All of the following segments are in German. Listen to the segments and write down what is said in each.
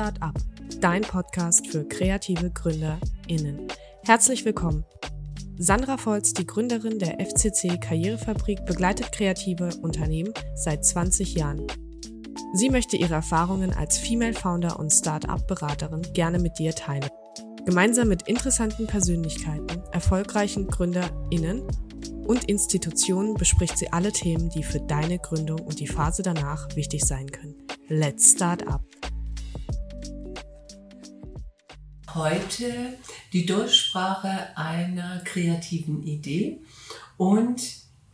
Let's Start Up, dein Podcast für kreative GründerInnen. Herzlich willkommen. Sandra Volz, die Gründerin der FCC Karrierefabrik, begleitet kreative Unternehmen seit 20 Jahren. Sie möchte ihre Erfahrungen als Female Founder und Start-up-Beraterin gerne mit dir teilen. Gemeinsam mit interessanten Persönlichkeiten, erfolgreichen GründerInnen und Institutionen bespricht sie alle Themen, die für deine Gründung und die Phase danach wichtig sein können. Let's Start Up. Heute die Durchsprache einer kreativen Idee und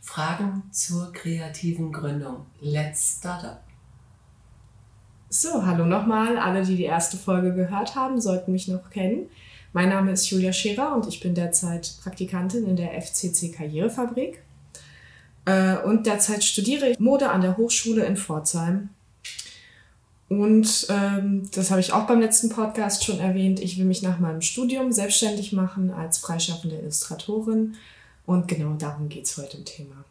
Fragen zur kreativen Gründung. Let's Start Up. So, hallo nochmal. Alle, die die erste Folge gehört haben, sollten mich noch kennen. Mein Name ist Julia Scherer und ich bin derzeit Praktikantin in der FCC Karrierefabrik. Äh, und derzeit studiere ich Mode an der Hochschule in Pforzheim. Und ähm, das habe ich auch beim letzten Podcast schon erwähnt. Ich will mich nach meinem Studium selbstständig machen als freischaffende Illustratorin. Und genau darum geht es heute im Thema.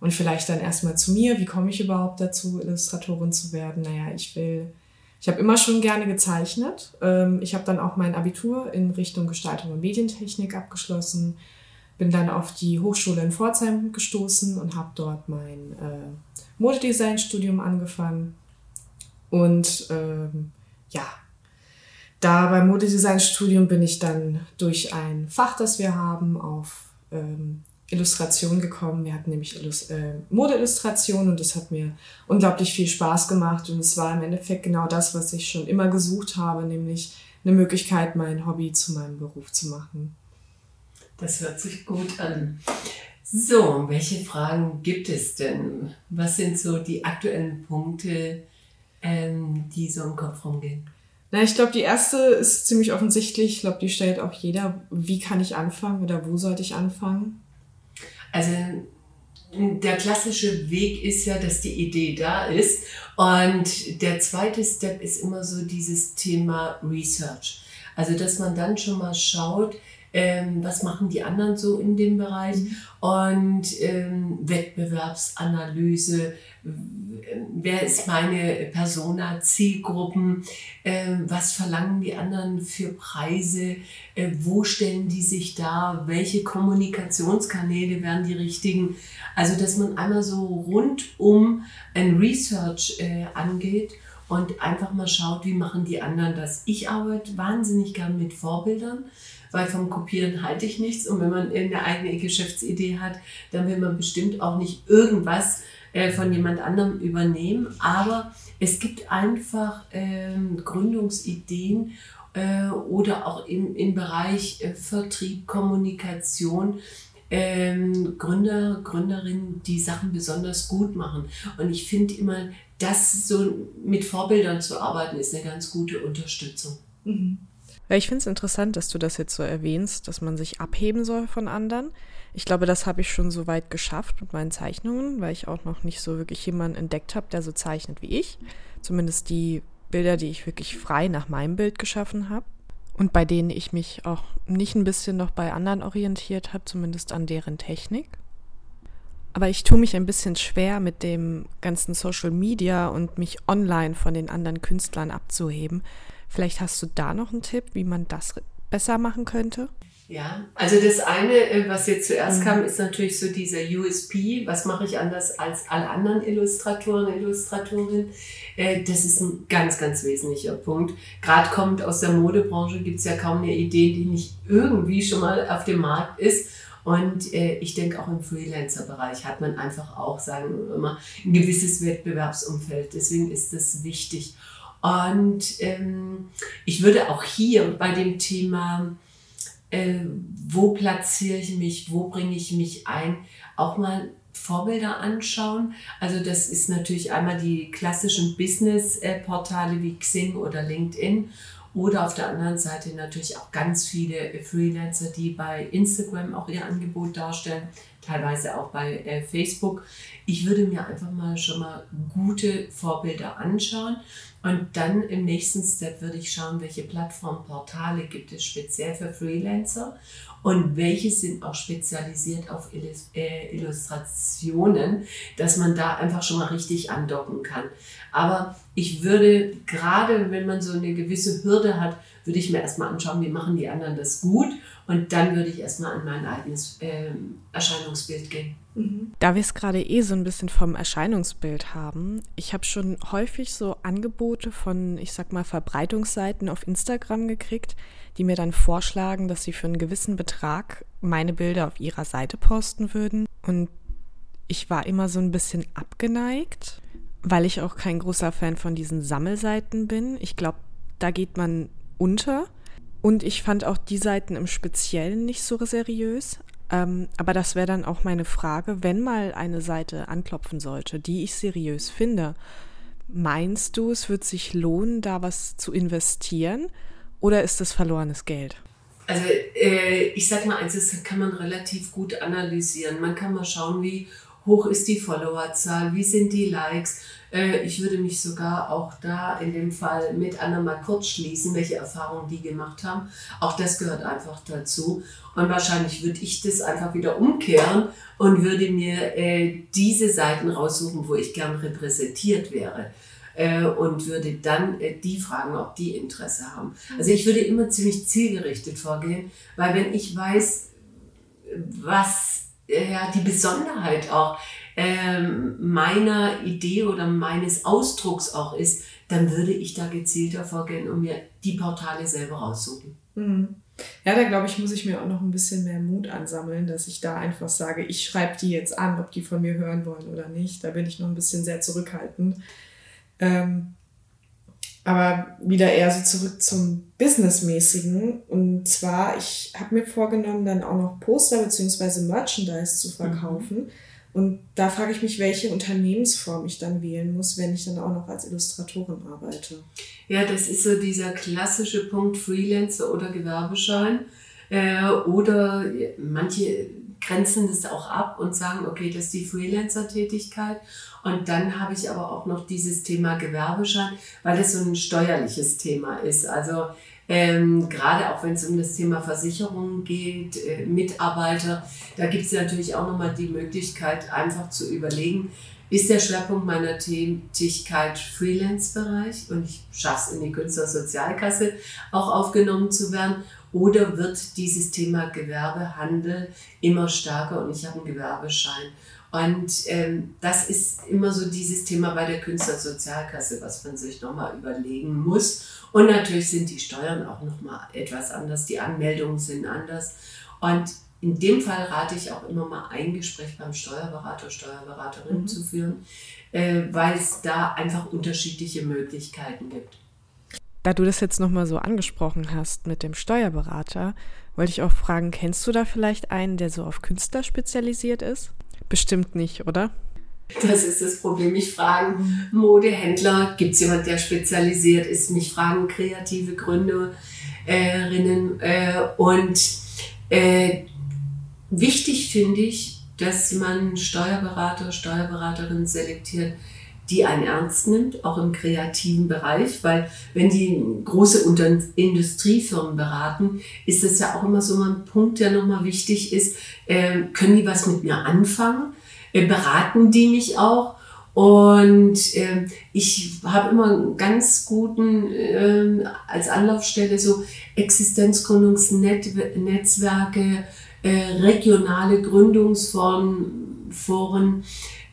Und vielleicht dann erstmal zu mir. Wie komme ich überhaupt dazu, Illustratorin zu werden? Naja, ich will, ich habe immer schon gerne gezeichnet. Ähm, ich habe dann auch mein Abitur in Richtung Gestaltung und Medientechnik abgeschlossen. Bin dann auf die Hochschule in Pforzheim gestoßen und habe dort mein äh, Modedesign-Studium angefangen. Und ähm, ja, da beim Modedesign-Studium bin ich dann durch ein Fach, das wir haben, auf ähm, Illustration gekommen. Wir hatten nämlich Illus äh, Modeillustration und das hat mir unglaublich viel Spaß gemacht. Und es war im Endeffekt genau das, was ich schon immer gesucht habe, nämlich eine Möglichkeit, mein Hobby zu meinem Beruf zu machen. Das hört sich gut an. So, welche Fragen gibt es denn? Was sind so die aktuellen Punkte, ähm, die so im Kopf rumgehen? Na, ich glaube, die erste ist ziemlich offensichtlich. Ich glaube, die stellt auch jeder. Wie kann ich anfangen oder wo sollte ich anfangen? Also der klassische Weg ist ja, dass die Idee da ist. Und der zweite Step ist immer so dieses Thema Research. Also, dass man dann schon mal schaut, ähm, was machen die anderen so in dem Bereich mhm. und ähm, Wettbewerbsanalyse, wer ist meine Persona, Zielgruppen, äh, was verlangen die anderen für Preise, äh, wo stellen die sich da, welche Kommunikationskanäle wären die richtigen. Also, dass man einmal so rund um ein Research äh, angeht und einfach mal schaut, wie machen die anderen das. Ich arbeite wahnsinnig gern mit Vorbildern weil vom Kopieren halte ich nichts. Und wenn man eine eigene Geschäftsidee hat, dann will man bestimmt auch nicht irgendwas äh, von jemand anderem übernehmen. Aber es gibt einfach ähm, Gründungsideen äh, oder auch im, im Bereich äh, Vertrieb, Kommunikation. Ähm, Gründer, Gründerinnen, die Sachen besonders gut machen. Und ich finde immer, das so mit Vorbildern zu arbeiten, ist eine ganz gute Unterstützung. Mhm. Ich finde es interessant, dass du das jetzt so erwähnst, dass man sich abheben soll von anderen. Ich glaube, das habe ich schon so weit geschafft mit meinen Zeichnungen, weil ich auch noch nicht so wirklich jemanden entdeckt habe, der so zeichnet wie ich. Zumindest die Bilder, die ich wirklich frei nach meinem Bild geschaffen habe. Und bei denen ich mich auch nicht ein bisschen noch bei anderen orientiert habe, zumindest an deren Technik. Aber ich tue mich ein bisschen schwer mit dem ganzen Social Media und mich online von den anderen Künstlern abzuheben, Vielleicht hast du da noch einen Tipp, wie man das besser machen könnte? Ja, also das eine, äh, was jetzt zuerst mhm. kam, ist natürlich so dieser USP. Was mache ich anders als alle anderen Illustratoren, Illustratorinnen? Äh, das ist ein ganz, ganz wesentlicher Punkt. Gerade kommt aus der Modebranche, gibt es ja kaum eine Idee, die nicht irgendwie schon mal auf dem Markt ist. Und äh, ich denke auch im Freelancer-Bereich hat man einfach auch, sagen wir immer, ein gewisses Wettbewerbsumfeld. Deswegen ist das wichtig. Und ähm, ich würde auch hier bei dem Thema, äh, wo platziere ich mich, wo bringe ich mich ein, auch mal Vorbilder anschauen. Also das ist natürlich einmal die klassischen Business-Portale wie Xing oder LinkedIn oder auf der anderen Seite natürlich auch ganz viele Freelancer, die bei Instagram auch ihr Angebot darstellen. Teilweise auch bei äh, Facebook. Ich würde mir einfach mal schon mal gute Vorbilder anschauen und dann im nächsten Step würde ich schauen, welche Plattformportale gibt es speziell für Freelancer und welche sind auch spezialisiert auf äh, Illustrationen, dass man da einfach schon mal richtig andocken kann. Aber ich würde gerade, wenn man so eine gewisse Hürde hat, würde ich mir erstmal anschauen, wie machen die anderen das gut und dann würde ich erstmal an mein eigenes äh, Erscheinungsbild gehen. Mhm. Da wir es gerade eh so ein bisschen vom Erscheinungsbild haben, ich habe schon häufig so Angebote von, ich sag mal, Verbreitungsseiten auf Instagram gekriegt, die mir dann vorschlagen, dass sie für einen gewissen Betrag meine Bilder auf ihrer Seite posten würden. Und ich war immer so ein bisschen abgeneigt, weil ich auch kein großer Fan von diesen Sammelseiten bin. Ich glaube, da geht man unter. Und ich fand auch die Seiten im Speziellen nicht so seriös. Ähm, aber das wäre dann auch meine Frage, wenn mal eine Seite anklopfen sollte, die ich seriös finde. Meinst du, es wird sich lohnen, da was zu investieren? Oder ist das verlorenes Geld? Also äh, ich sag mal eins, kann man relativ gut analysieren. Man kann mal schauen, wie hoch ist die Followerzahl, wie sind die Likes. Äh, ich würde mich sogar auch da in dem Fall mit Anna mal kurz schließen, welche Erfahrungen die gemacht haben. Auch das gehört einfach dazu. Und wahrscheinlich würde ich das einfach wieder umkehren und würde mir äh, diese Seiten raussuchen, wo ich gern repräsentiert wäre äh, und würde dann die fragen, ob die Interesse haben. Also ich würde immer ziemlich zielgerichtet vorgehen, weil wenn ich weiß, was ja, die Besonderheit auch ähm, meiner Idee oder meines Ausdrucks auch ist, dann würde ich da gezielter vorgehen und mir die Portale selber raussuchen. Mhm. Ja, da glaube ich, muss ich mir auch noch ein bisschen mehr Mut ansammeln, dass ich da einfach sage, ich schreibe die jetzt an, ob die von mir hören wollen oder nicht. Da bin ich noch ein bisschen sehr zurückhaltend. Ähm, aber wieder eher so zurück zum Businessmäßigen. Und zwar, ich habe mir vorgenommen, dann auch noch Poster bzw. Merchandise zu verkaufen. Mhm. Und da frage ich mich, welche Unternehmensform ich dann wählen muss, wenn ich dann auch noch als Illustratorin arbeite. Ja, das ist so dieser klassische Punkt Freelancer oder Gewerbeschein. Äh, oder manche grenzen das auch ab und sagen, okay, das ist die Freelancer-Tätigkeit. Und dann habe ich aber auch noch dieses Thema Gewerbeschein, weil das so ein steuerliches Thema ist. Also ähm, gerade auch wenn es um das Thema Versicherungen geht, äh, Mitarbeiter, da gibt es natürlich auch nochmal die Möglichkeit, einfach zu überlegen, ist der Schwerpunkt meiner Tätigkeit Freelance-Bereich und ich schaffe es in die Künstlersozialkasse auch aufgenommen zu werden oder wird dieses Thema Gewerbehandel immer stärker und ich habe einen Gewerbeschein. Und ähm, das ist immer so dieses Thema bei der Künstlersozialkasse, was man sich nochmal überlegen muss. Und natürlich sind die Steuern auch nochmal etwas anders, die Anmeldungen sind anders. Und in dem Fall rate ich auch immer mal ein Gespräch beim Steuerberater, Steuerberaterin mhm. zu führen, äh, weil es da einfach unterschiedliche Möglichkeiten gibt. Da du das jetzt nochmal so angesprochen hast mit dem Steuerberater, wollte ich auch fragen, kennst du da vielleicht einen, der so auf Künstler spezialisiert ist? Bestimmt nicht, oder? Das ist das Problem. Mich fragen Modehändler, gibt es jemand, der spezialisiert ist? Mich fragen kreative Gründerinnen. Äh, und äh, wichtig finde ich, dass man Steuerberater, Steuerberaterinnen selektiert, die einen ernst nimmt, auch im kreativen Bereich, weil wenn die große Unter Industriefirmen beraten, ist das ja auch immer so ein Punkt, der nochmal wichtig ist. Äh, können die was mit mir anfangen? Äh, beraten die mich auch? Und äh, ich habe immer einen ganz guten äh, als Anlaufstelle so Existenzgründungsnetzwerke, äh, regionale Gründungsforen, Foren,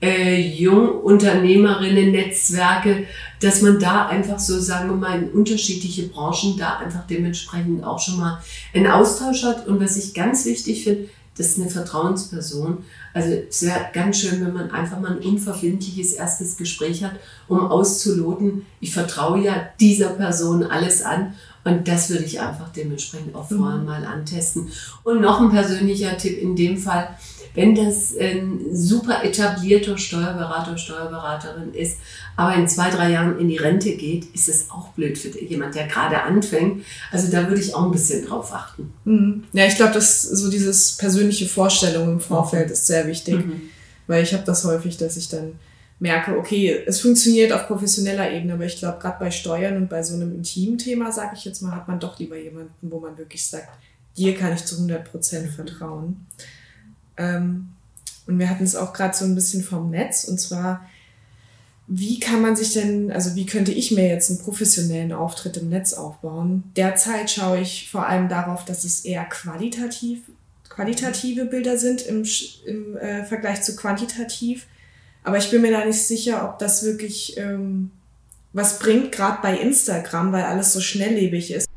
äh, Jungunternehmerinnen-Netzwerke, dass man da einfach so, sagen wir mal, in unterschiedliche Branchen da einfach dementsprechend auch schon mal einen Austausch hat. Und was ich ganz wichtig finde, das ist eine Vertrauensperson. Also es wäre ganz schön, wenn man einfach mal ein unverbindliches erstes Gespräch hat, um auszuloten, ich vertraue ja dieser Person alles an und das würde ich einfach dementsprechend auch vorher mhm. mal antesten. Und noch ein persönlicher Tipp in dem Fall, Wenn das ein super etablierter Steuerberater, Steuerberaterin ist, aber in zwei, drei Jahren in die Rente geht, ist es auch blöd für jemand, der gerade anfängt. Also da würde ich auch ein bisschen drauf achten. Mhm. Ja, ich glaube, dass so dieses persönliche Vorstellung im Vorfeld ist sehr wichtig, mhm. weil ich habe das häufig, dass ich dann merke, okay, es funktioniert auf professioneller Ebene, aber ich glaube, gerade bei Steuern und bei so einem intimen Thema, sage ich jetzt mal, hat man doch lieber jemanden, wo man wirklich sagt, dir kann ich zu 100 Prozent vertrauen. Ähm, und wir hatten es auch gerade so ein bisschen vom Netz und zwar, wie kann man sich denn, also wie könnte ich mir jetzt einen professionellen Auftritt im Netz aufbauen? Derzeit schaue ich vor allem darauf, dass es eher qualitativ, qualitative Bilder sind im, im äh, Vergleich zu quantitativ aber ich bin mir da nicht sicher, ob das wirklich ähm, was bringt, gerade bei Instagram, weil alles so schnelllebig ist.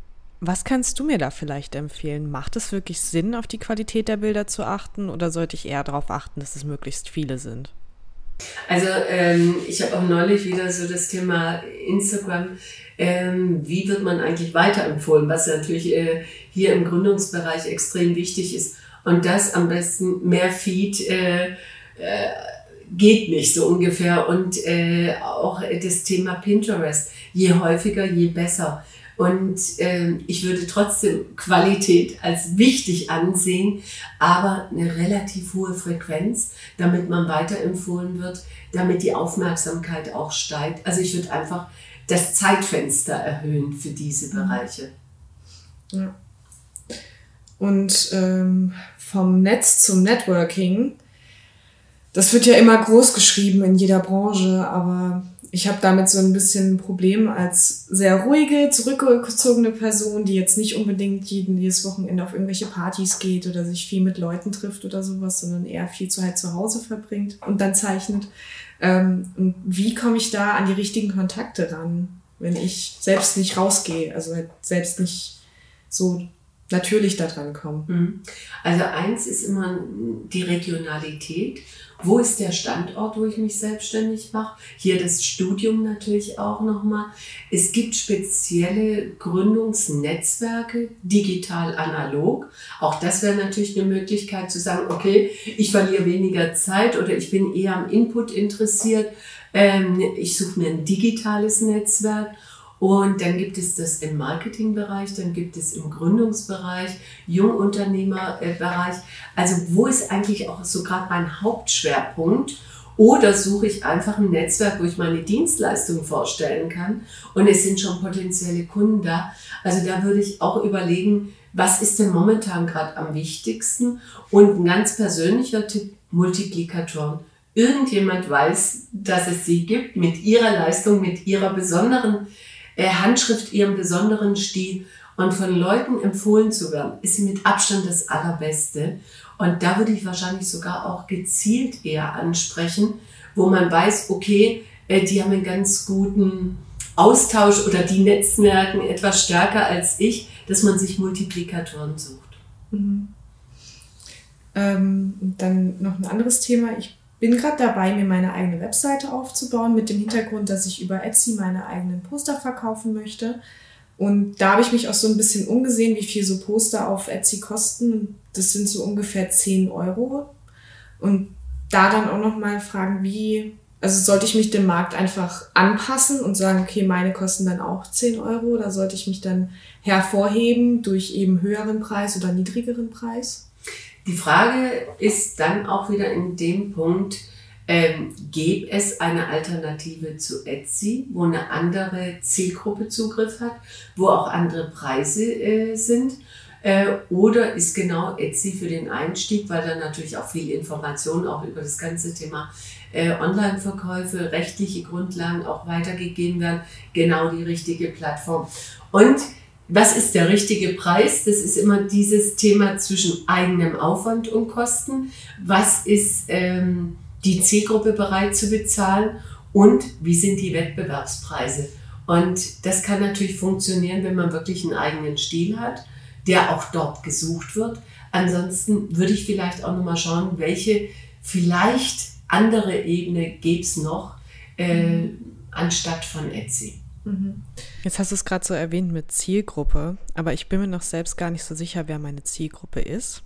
Was kannst du mir da vielleicht empfehlen? Macht es wirklich Sinn, auf die Qualität der Bilder zu achten oder sollte ich eher darauf achten, dass es möglichst viele sind? Also ähm, ich habe auch neulich wieder so das Thema Instagram. Ähm, wie wird man eigentlich weiterempfohlen, was natürlich äh, hier im Gründungsbereich extrem wichtig ist. Und das am besten mehr Feed. Äh, äh, geht nicht so ungefähr. Und äh, auch das Thema Pinterest, je häufiger, je besser. Und äh, ich würde trotzdem Qualität als wichtig ansehen, aber eine relativ hohe Frequenz, damit man weiterempfohlen wird, damit die Aufmerksamkeit auch steigt. Also ich würde einfach das Zeitfenster erhöhen für diese mhm. Bereiche. Ja. Und ähm, vom Netz zum Networking das wird ja immer groß geschrieben in jeder Branche, aber ich habe damit so ein bisschen ein Problem als sehr ruhige, zurückgezogene Person, die jetzt nicht unbedingt jeden, jedes Wochenende auf irgendwelche Partys geht oder sich viel mit Leuten trifft oder sowas, sondern eher viel Zeit zu Hause verbringt und dann zeichnet. Ähm, und wie komme ich da an die richtigen Kontakte ran, wenn ich selbst nicht rausgehe, also halt selbst nicht so natürlich da dran komme? Mhm. Also eins ist immer die Regionalität wo ist der Standort, wo ich mich selbstständig mache? Hier das Studium natürlich auch nochmal. Es gibt spezielle Gründungsnetzwerke, digital, analog. Auch das wäre natürlich eine Möglichkeit zu sagen, okay, ich verliere weniger Zeit oder ich bin eher am Input interessiert. Ähm, ich suche mir ein digitales Netzwerk und dann gibt es das im Marketingbereich, dann gibt es im Gründungsbereich, Jungunternehmerbereich. Also wo ist eigentlich auch so gerade mein Hauptschwerpunkt? Oder suche ich einfach ein Netzwerk, wo ich meine Dienstleistung vorstellen kann und es sind schon potenzielle Kunden da. Also da würde ich auch überlegen, was ist denn momentan gerade am wichtigsten? Und ein ganz persönlicher Tipp, Multiplikatoren. Irgendjemand weiß, dass es sie gibt mit ihrer Leistung, mit ihrer besonderen Handschrift, ihrem besonderen Stil und von Leuten empfohlen zu werden, ist mit Abstand das Allerbeste. Und da würde ich wahrscheinlich sogar auch gezielt eher ansprechen, wo man weiß, okay, äh, die haben einen ganz guten Austausch oder die Netzwerken etwas stärker als ich, dass man sich Multiplikatoren sucht. Mhm. Ähm, dann noch ein anderes Thema. Ich bin gerade dabei, mir meine eigene Webseite aufzubauen, mit dem Hintergrund, dass ich über Etsy meine eigenen Poster verkaufen möchte. Und da habe ich mich auch so ein bisschen umgesehen, wie viel so Poster auf Etsy kosten. Das sind so ungefähr 10 Euro. Und da dann auch nochmal fragen, wie, also sollte ich mich dem Markt einfach anpassen und sagen, okay, meine kosten dann auch 10 Euro oder sollte ich mich dann hervorheben durch eben höheren Preis oder niedrigeren Preis? Die Frage ist dann auch wieder in dem Punkt, ähm, gäbe es eine Alternative zu Etsy, wo eine andere Zielgruppe Zugriff hat, wo auch andere Preise äh, sind? Äh, oder ist genau Etsy für den Einstieg, weil dann natürlich auch viel Information auch über das ganze Thema äh, Online-Verkäufe, rechtliche Grundlagen auch weitergegeben werden, genau die richtige Plattform. Und was ist der richtige Preis? Das ist immer dieses Thema zwischen eigenem Aufwand und Kosten. Was ist ähm, die Zielgruppe bereit zu bezahlen? Und wie sind die Wettbewerbspreise? Und das kann natürlich funktionieren, wenn man wirklich einen eigenen Stil hat, der auch dort gesucht wird. Ansonsten würde ich vielleicht auch nochmal schauen, welche vielleicht andere Ebene gäbe es noch äh, mhm. anstatt von Etsy. Mhm. Jetzt hast du es gerade so erwähnt mit Zielgruppe, aber ich bin mir noch selbst gar nicht so sicher, wer meine Zielgruppe ist.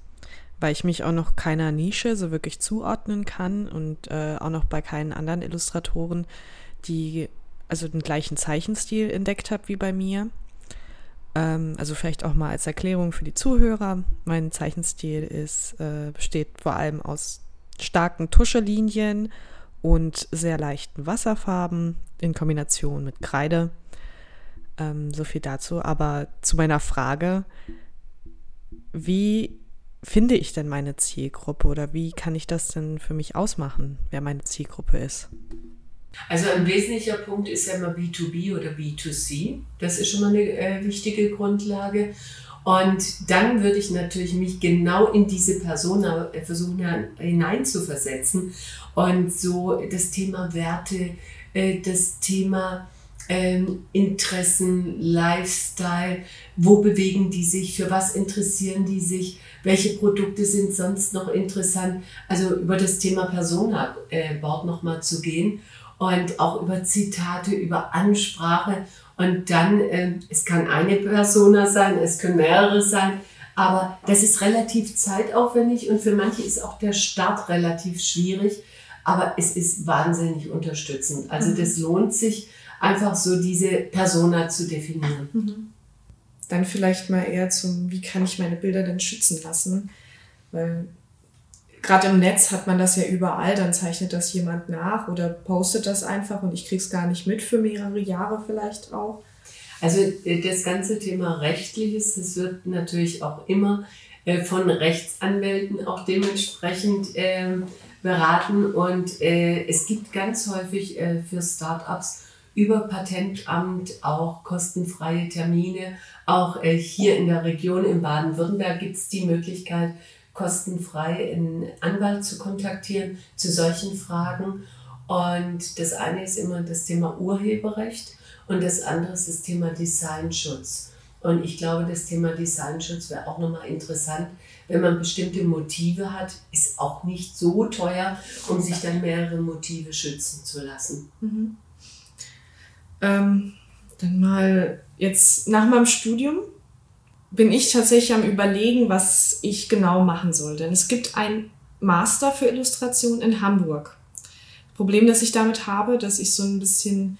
weil ich mich auch noch keiner Nische so wirklich zuordnen kann und äh, auch noch bei keinen anderen Illustratoren, die also den gleichen Zeichenstil entdeckt habe wie bei mir. Ähm, also vielleicht auch mal als Erklärung für die Zuhörer. Mein Zeichenstil ist, äh, besteht vor allem aus starken Tuschelinien und sehr leichten Wasserfarben in Kombination mit Kreide. Ähm, so viel dazu. Aber zu meiner Frage, wie finde ich denn meine Zielgruppe oder wie kann ich das denn für mich ausmachen, wer meine Zielgruppe ist? Also ein wesentlicher Punkt ist ja immer B2B oder B2C. Das ist schon mal eine äh, wichtige Grundlage. Und dann würde ich natürlich mich genau in diese Person äh, versuchen hineinzuversetzen und so das Thema Werte, äh, das Thema ähm, Interessen, Lifestyle, wo bewegen die sich, für was interessieren die sich, welche Produkte sind sonst noch interessant. Also über das Thema Persona äh, Board nochmal zu gehen und auch über Zitate, über Ansprache. Und dann, äh, es kann eine Persona sein, es können mehrere sein, aber das ist relativ zeitaufwendig und für manche ist auch der Start relativ schwierig, aber es ist wahnsinnig unterstützend. Also mhm. das lohnt sich einfach so diese Persona zu definieren. Mhm. Dann vielleicht mal eher zum, wie kann ich meine Bilder denn schützen lassen? Weil gerade im Netz hat man das ja überall, dann zeichnet das jemand nach oder postet das einfach und ich krieg's gar nicht mit für mehrere Jahre vielleicht auch. Also äh, das ganze Thema rechtliches, das wird natürlich auch immer äh, von Rechtsanwälten auch dementsprechend ähm, beraten und äh, es gibt ganz häufig für Startups über Patentamt auch kostenfreie Termine. Auch äh, hier in der Region in Baden-Württemberg gibt es die Möglichkeit, kostenfrei einen Anwalt zu kontaktieren zu solchen Fragen. Und das eine ist immer das Thema Urheberrecht und das andere ist das Thema Designschutz. Und ich glaube, das Thema Designschutz wäre auch nochmal interessant, wenn man bestimmte Motive hat, ist auch nicht so teuer, um sich dann mehrere Motive schützen zu lassen. Mhm. Ähm, dann mal jetzt nach meinem Studium bin ich tatsächlich am Überlegen, was ich genau machen soll. Denn es gibt ein Master für Illustration in Hamburg. Problem, das ich damit habe, dass ich so ein bisschen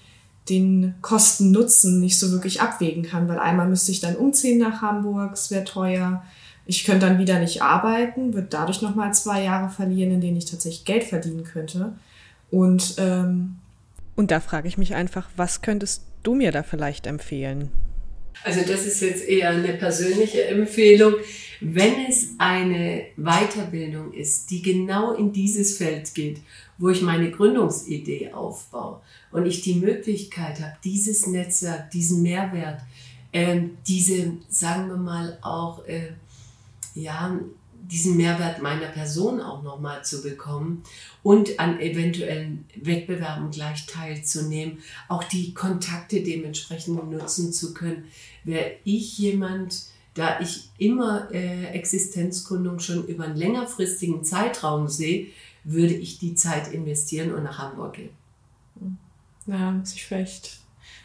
den Kosten-Nutzen nicht so wirklich abwägen kann, weil einmal müsste ich dann umziehen nach Hamburg, es wäre teuer. Ich könnte dann wieder nicht arbeiten, würde dadurch nochmal zwei Jahre verlieren, in denen ich tatsächlich Geld verdienen könnte. Und ähm, und da frage ich mich einfach, was könntest du mir da vielleicht empfehlen? Also das ist jetzt eher eine persönliche Empfehlung. Wenn es eine Weiterbildung ist, die genau in dieses Feld geht, wo ich meine Gründungsidee aufbaue und ich die Möglichkeit habe, dieses Netzwerk, diesen Mehrwert, äh, diese, sagen wir mal, auch äh, ja, diesen Mehrwert meiner Person auch nochmal zu bekommen und an eventuellen Wettbewerben gleich teilzunehmen, auch die Kontakte dementsprechend nutzen zu können, wäre ich jemand, da ich immer äh, Existenzgründung schon über einen längerfristigen Zeitraum sehe, würde ich die Zeit investieren und nach Hamburg gehen. Ja, muss ich vielleicht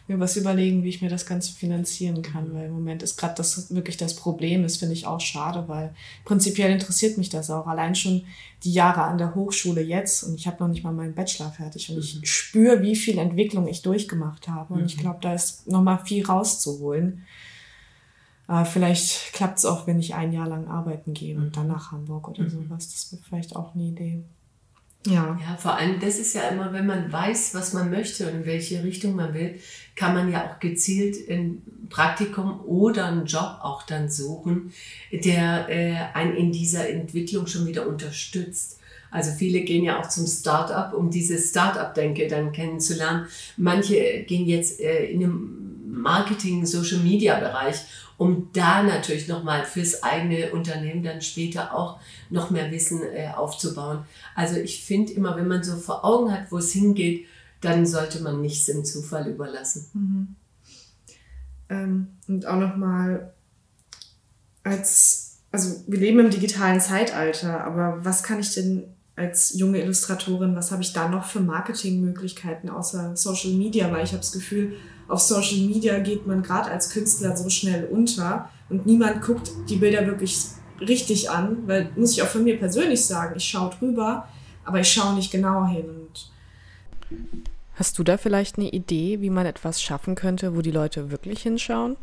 mir was überlegen, wie ich mir das Ganze finanzieren kann, weil im Moment ist gerade das wirklich das Problem, das finde ich auch schade, weil prinzipiell interessiert mich das auch. Allein schon die Jahre an der Hochschule jetzt und ich habe noch nicht mal meinen Bachelor fertig und ich mhm. spüre, wie viel Entwicklung ich durchgemacht habe und ich mhm. glaube, da ist noch mal viel rauszuholen. Aber vielleicht klappt es auch, wenn ich ein Jahr lang arbeiten gehe und dann mhm. nach Hamburg oder sowas. Das wäre vielleicht auch eine Idee. Ja. ja, vor allem, das ist ja immer, wenn man weiß, was man möchte und in welche Richtung man will, kann man ja auch gezielt ein Praktikum oder einen Job auch dann suchen, der äh, einen in dieser Entwicklung schon wieder unterstützt. Also viele gehen ja auch zum Startup, um diese Startup-Denke dann kennenzulernen. Manche gehen jetzt äh, in den Marketing, Social-Media-Bereich um da natürlich nochmal fürs eigene Unternehmen dann später auch noch mehr Wissen äh, aufzubauen. Also ich finde immer, wenn man so vor Augen hat, wo es hingeht, dann sollte man nichts dem Zufall überlassen. Mhm. Ähm, und auch nochmal als, also wir leben im digitalen Zeitalter, aber was kann ich denn als junge Illustratorin, was habe ich da noch für Marketingmöglichkeiten außer Social Media? Weil ich habe das Gefühl, auf Social Media geht man gerade als Künstler so schnell unter und niemand guckt die Bilder wirklich richtig an, weil muss ich auch von mir persönlich sagen, ich schaue drüber, aber ich schaue nicht genau hin. Hast du da vielleicht eine Idee, wie man etwas schaffen könnte, wo die Leute wirklich hinschauen?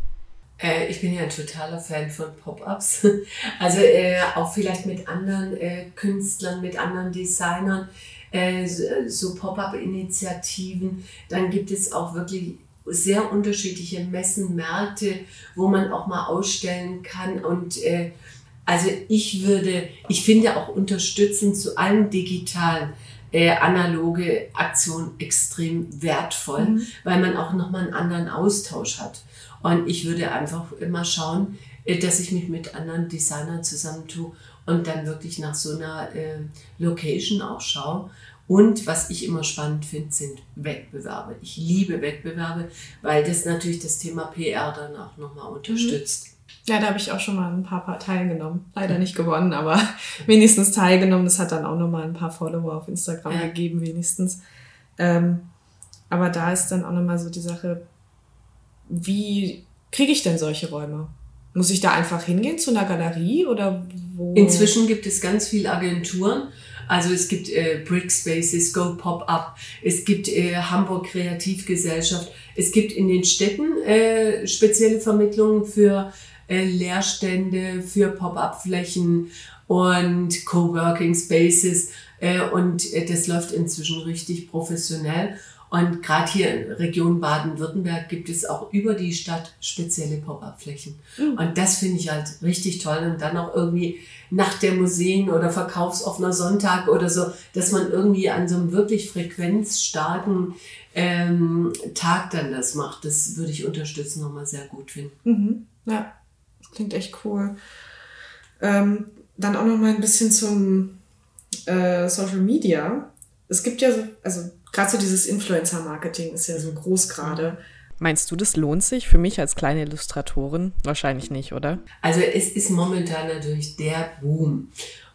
Äh, ich bin ja ein totaler Fan von Pop-ups. Also äh, auch vielleicht mit anderen äh, Künstlern, mit anderen Designern, äh, so Pop-up-Initiativen. Dann gibt es auch wirklich sehr unterschiedliche Messen, Märkte, wo man auch mal ausstellen kann. Und äh, also ich würde, ich finde auch unterstützend zu allen digitalen äh, analoge Aktionen extrem wertvoll, mhm. weil man auch nochmal einen anderen Austausch hat. Und ich würde einfach immer schauen, äh, dass ich mich mit anderen Designern zusammentue und dann wirklich nach so einer äh, Location auch schaue. Und was ich immer spannend finde, sind Wettbewerbe. Ich liebe Wettbewerbe, weil das natürlich das Thema PR dann auch nochmal unterstützt. Mhm. Ja, da habe ich auch schon mal ein paar, paar teilgenommen. Leider nicht gewonnen, aber wenigstens teilgenommen. Das hat dann auch nochmal ein paar Follower auf Instagram ja. gegeben, wenigstens. Ähm, aber da ist dann auch nochmal so die Sache, wie kriege ich denn solche Räume? Muss ich da einfach hingehen zu einer Galerie oder wo? Inzwischen gibt es ganz viele Agenturen. Also es gibt äh, Brick Spaces, Go Pop Up, es gibt äh, Hamburg Kreativgesellschaft, es gibt in den Städten äh, spezielle Vermittlungen für äh, Leerstände, für Pop-up-Flächen und Coworking Spaces äh, und äh, das läuft inzwischen richtig professionell. Und gerade hier in Region Baden-Württemberg gibt es auch über die Stadt spezielle Pop-up-Flächen. Mhm. Und das finde ich halt richtig toll. Und dann auch irgendwie Nacht der Museen oder verkaufsoffener Sonntag oder so, dass man irgendwie an so einem wirklich frequenzstarken ähm, Tag dann das macht. Das würde ich unterstützen, nochmal sehr gut finden. Mhm. Ja, das klingt echt cool. Ähm, dann auch noch mal ein bisschen zum äh, Social Media. Es gibt ja so, also gerade so dieses Influencer-Marketing ist ja so groß gerade. Meinst du, das lohnt sich für mich als kleine Illustratorin? Wahrscheinlich nicht, oder? Also es ist momentan natürlich der Boom.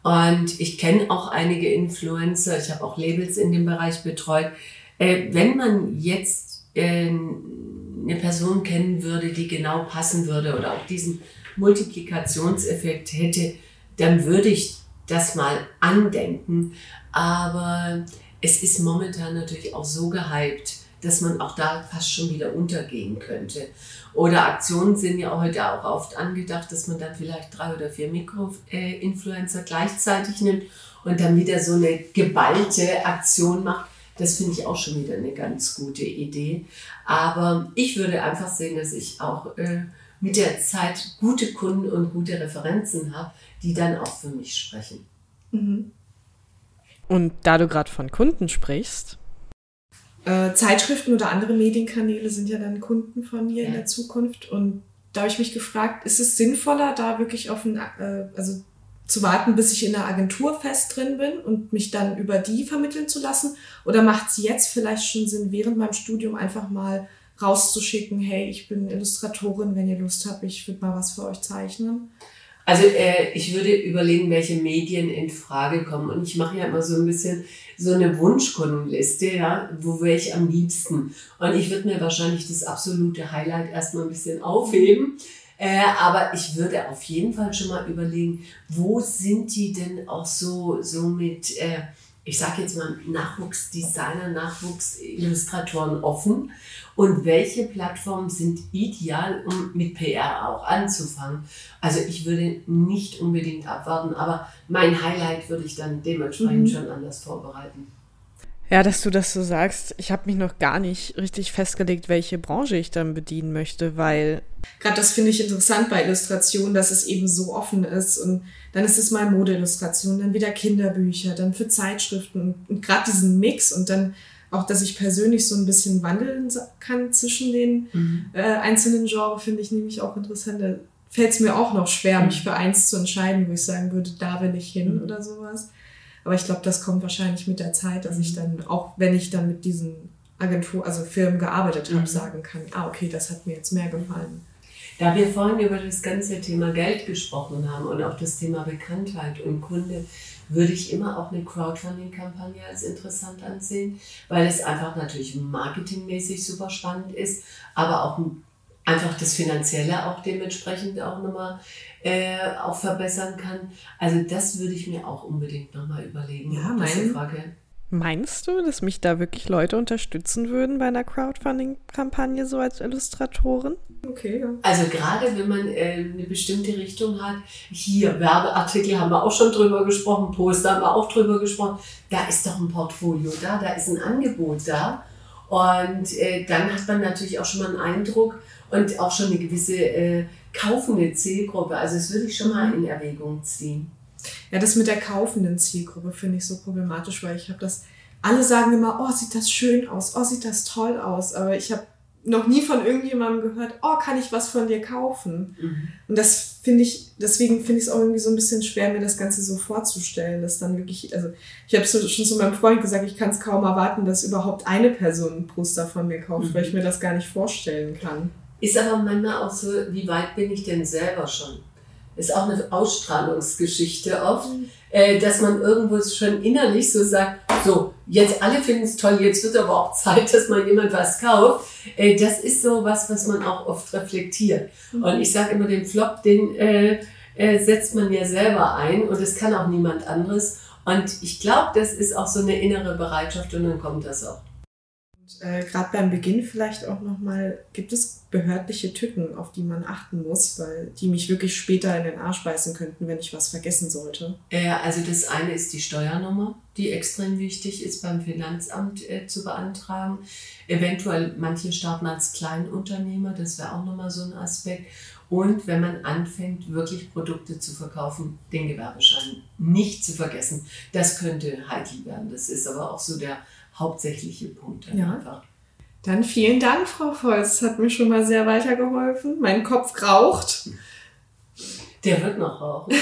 Und ich kenne auch einige Influencer, ich habe auch Labels in dem Bereich betreut. Äh, wenn man jetzt äh, eine Person kennen würde, die genau passen würde oder auch diesen Multiplikationseffekt hätte, dann würde ich das mal andenken. Aber es ist momentan natürlich auch so gehypt, dass man auch da fast schon wieder untergehen könnte. Oder Aktionen sind ja heute auch oft angedacht, dass man dann vielleicht drei oder vier Mikro-Influencer gleichzeitig nimmt und dann wieder so eine geballte Aktion macht. Das finde ich auch schon wieder eine ganz gute Idee. Aber ich würde einfach sehen, dass ich auch äh, mit der Zeit gute Kunden und gute Referenzen habe, die dann auch für mich sprechen. Mhm. Und da du gerade von Kunden sprichst. Äh, Zeitschriften oder andere Medienkanäle sind ja dann Kunden von mir ja. in der Zukunft. Und da habe ich mich gefragt, ist es sinnvoller, da wirklich auf ein, äh, also zu warten, bis ich in der Agentur fest drin bin und mich dann über die vermitteln zu lassen? Oder macht es jetzt vielleicht schon Sinn, während meinem Studium einfach mal rauszuschicken, hey, ich bin Illustratorin, wenn ihr Lust habt, ich würde mal was für euch zeichnen? Also äh, ich würde überlegen, welche Medien in Frage kommen. Und ich mache ja immer so ein bisschen so eine Wunschkundenliste, ja, wo wäre ich am liebsten. Und ich würde mir wahrscheinlich das absolute Highlight erstmal ein bisschen aufheben. Äh, aber ich würde auf jeden Fall schon mal überlegen, wo sind die denn auch so, so mit, äh, ich sage jetzt mal, Nachwuchsdesigner, Nachwuchsillustratoren offen und welche Plattformen sind ideal, um mit PR auch anzufangen. Also ich würde nicht unbedingt abwarten, aber mein Highlight würde ich dann dementsprechend mhm. schon anders vorbereiten. Ja, dass du das so sagst, ich habe mich noch gar nicht richtig festgelegt, welche Branche ich dann bedienen möchte, weil. Gerade das finde ich interessant bei Illustrationen, dass es eben so offen ist. Und dann ist es mal Modeillustration, dann wieder Kinderbücher, dann für Zeitschriften und, und gerade diesen Mix und dann auch, dass ich persönlich so ein bisschen wandeln kann zwischen den mhm. äh, einzelnen Genres, finde ich nämlich auch interessant. Da fällt es mir auch noch schwer, mhm. mich für eins zu entscheiden, wo ich sagen würde, da will ich hin mhm. oder sowas. Aber ich glaube, das kommt wahrscheinlich mit der Zeit, dass ich mhm. dann, auch wenn ich dann mit diesen Agentur, also Firmen gearbeitet habe, mhm. sagen kann, ah, okay, das hat mir jetzt mehr gefallen. Da wir vorhin über das ganze Thema Geld gesprochen haben und auch das Thema Bekanntheit und Kunde, würde ich immer auch eine Crowdfunding-Kampagne als interessant ansehen, weil es einfach natürlich marketingmäßig super spannend ist, aber auch einfach das Finanzielle auch dementsprechend auch nochmal äh, auch verbessern kann. Also das würde ich mir auch unbedingt nochmal überlegen. Ja, mein, Frage. Meinst du, dass mich da wirklich Leute unterstützen würden bei einer Crowdfunding-Kampagne so als Illustratoren? Okay, ja. Also gerade wenn man äh, eine bestimmte Richtung hat, hier Werbeartikel haben wir auch schon drüber gesprochen, Poster haben wir auch drüber gesprochen, da ist doch ein Portfolio da, da ist ein Angebot da. Und äh, dann hat man natürlich auch schon mal einen Eindruck und auch schon eine gewisse äh, kaufende Zielgruppe. Also das würde ich schon mal in Erwägung ziehen. Ja, das mit der kaufenden Zielgruppe finde ich so problematisch, weil ich habe das, alle sagen immer, oh, sieht das schön aus, oh, sieht das toll aus, aber ich habe noch nie von irgendjemandem gehört, oh, kann ich was von dir kaufen? Mhm. Und das finde ich, deswegen finde ich es auch irgendwie so ein bisschen schwer, mir das Ganze so vorzustellen, dass dann wirklich, also ich habe so, schon zu meinem Freund gesagt, ich kann es kaum erwarten, dass überhaupt eine Person ein Poster von mir kauft, mhm. weil ich mir das gar nicht vorstellen kann. Ist aber manchmal auch so, wie weit bin ich denn selber schon? Ist auch eine Ausstrahlungsgeschichte oft, mhm. äh, dass man irgendwo schon innerlich so sagt, so, jetzt alle finden es toll, jetzt wird aber auch Zeit, dass mal jemand was kauft. Äh, das ist so was, was man auch oft reflektiert. Mhm. Und ich sage immer, den Flop, den äh, äh, setzt man ja selber ein und es kann auch niemand anderes. Und ich glaube, das ist auch so eine innere Bereitschaft und dann kommt das auch äh, gerade beim Beginn vielleicht auch nochmal, gibt es behördliche Tücken, auf die man achten muss, weil die mich wirklich später in den Arsch beißen könnten, wenn ich was vergessen sollte? Äh, also das eine ist die Steuernummer, die extrem wichtig ist beim Finanzamt äh, zu beantragen. Eventuell manche starten als Kleinunternehmer, das wäre auch nochmal so ein Aspekt. Und wenn man anfängt, wirklich Produkte zu verkaufen, den Gewerbeschein nicht zu vergessen. Das könnte heikel werden. Das ist aber auch so der hauptsächliche Punkt. Ja. Einfach. Dann vielen Dank, Frau Volz. Das hat mir schon mal sehr weitergeholfen. Mein Kopf raucht. Der wird noch rauchen.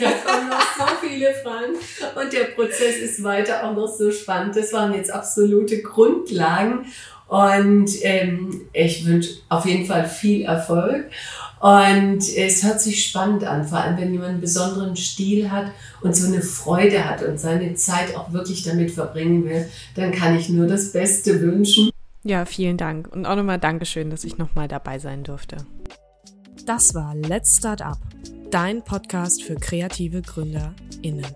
da kommen noch so viele Fragen. Und der Prozess ist weiter auch noch so spannend. Das waren jetzt absolute Grundlagen. Und ähm, ich wünsche auf jeden Fall viel Erfolg. Und es hört sich spannend an, vor allem wenn jemand einen besonderen Stil hat und so eine Freude hat und seine Zeit auch wirklich damit verbringen will, dann kann ich nur das Beste wünschen. Ja, vielen Dank und auch nochmal Dankeschön, dass ich nochmal dabei sein durfte. Das war Let's Start Up, dein Podcast für kreative GründerInnen.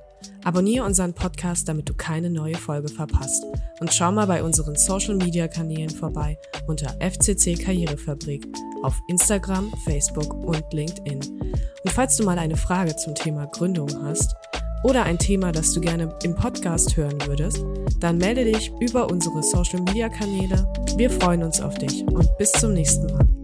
Abonniere unseren Podcast, damit du keine neue Folge verpasst. Und schau mal bei unseren Social Media Kanälen vorbei unter FCC Karrierefabrik auf Instagram, Facebook und LinkedIn. Und falls du mal eine Frage zum Thema Gründung hast oder ein Thema, das du gerne im Podcast hören würdest, dann melde dich über unsere Social Media Kanäle. Wir freuen uns auf dich und bis zum nächsten Mal.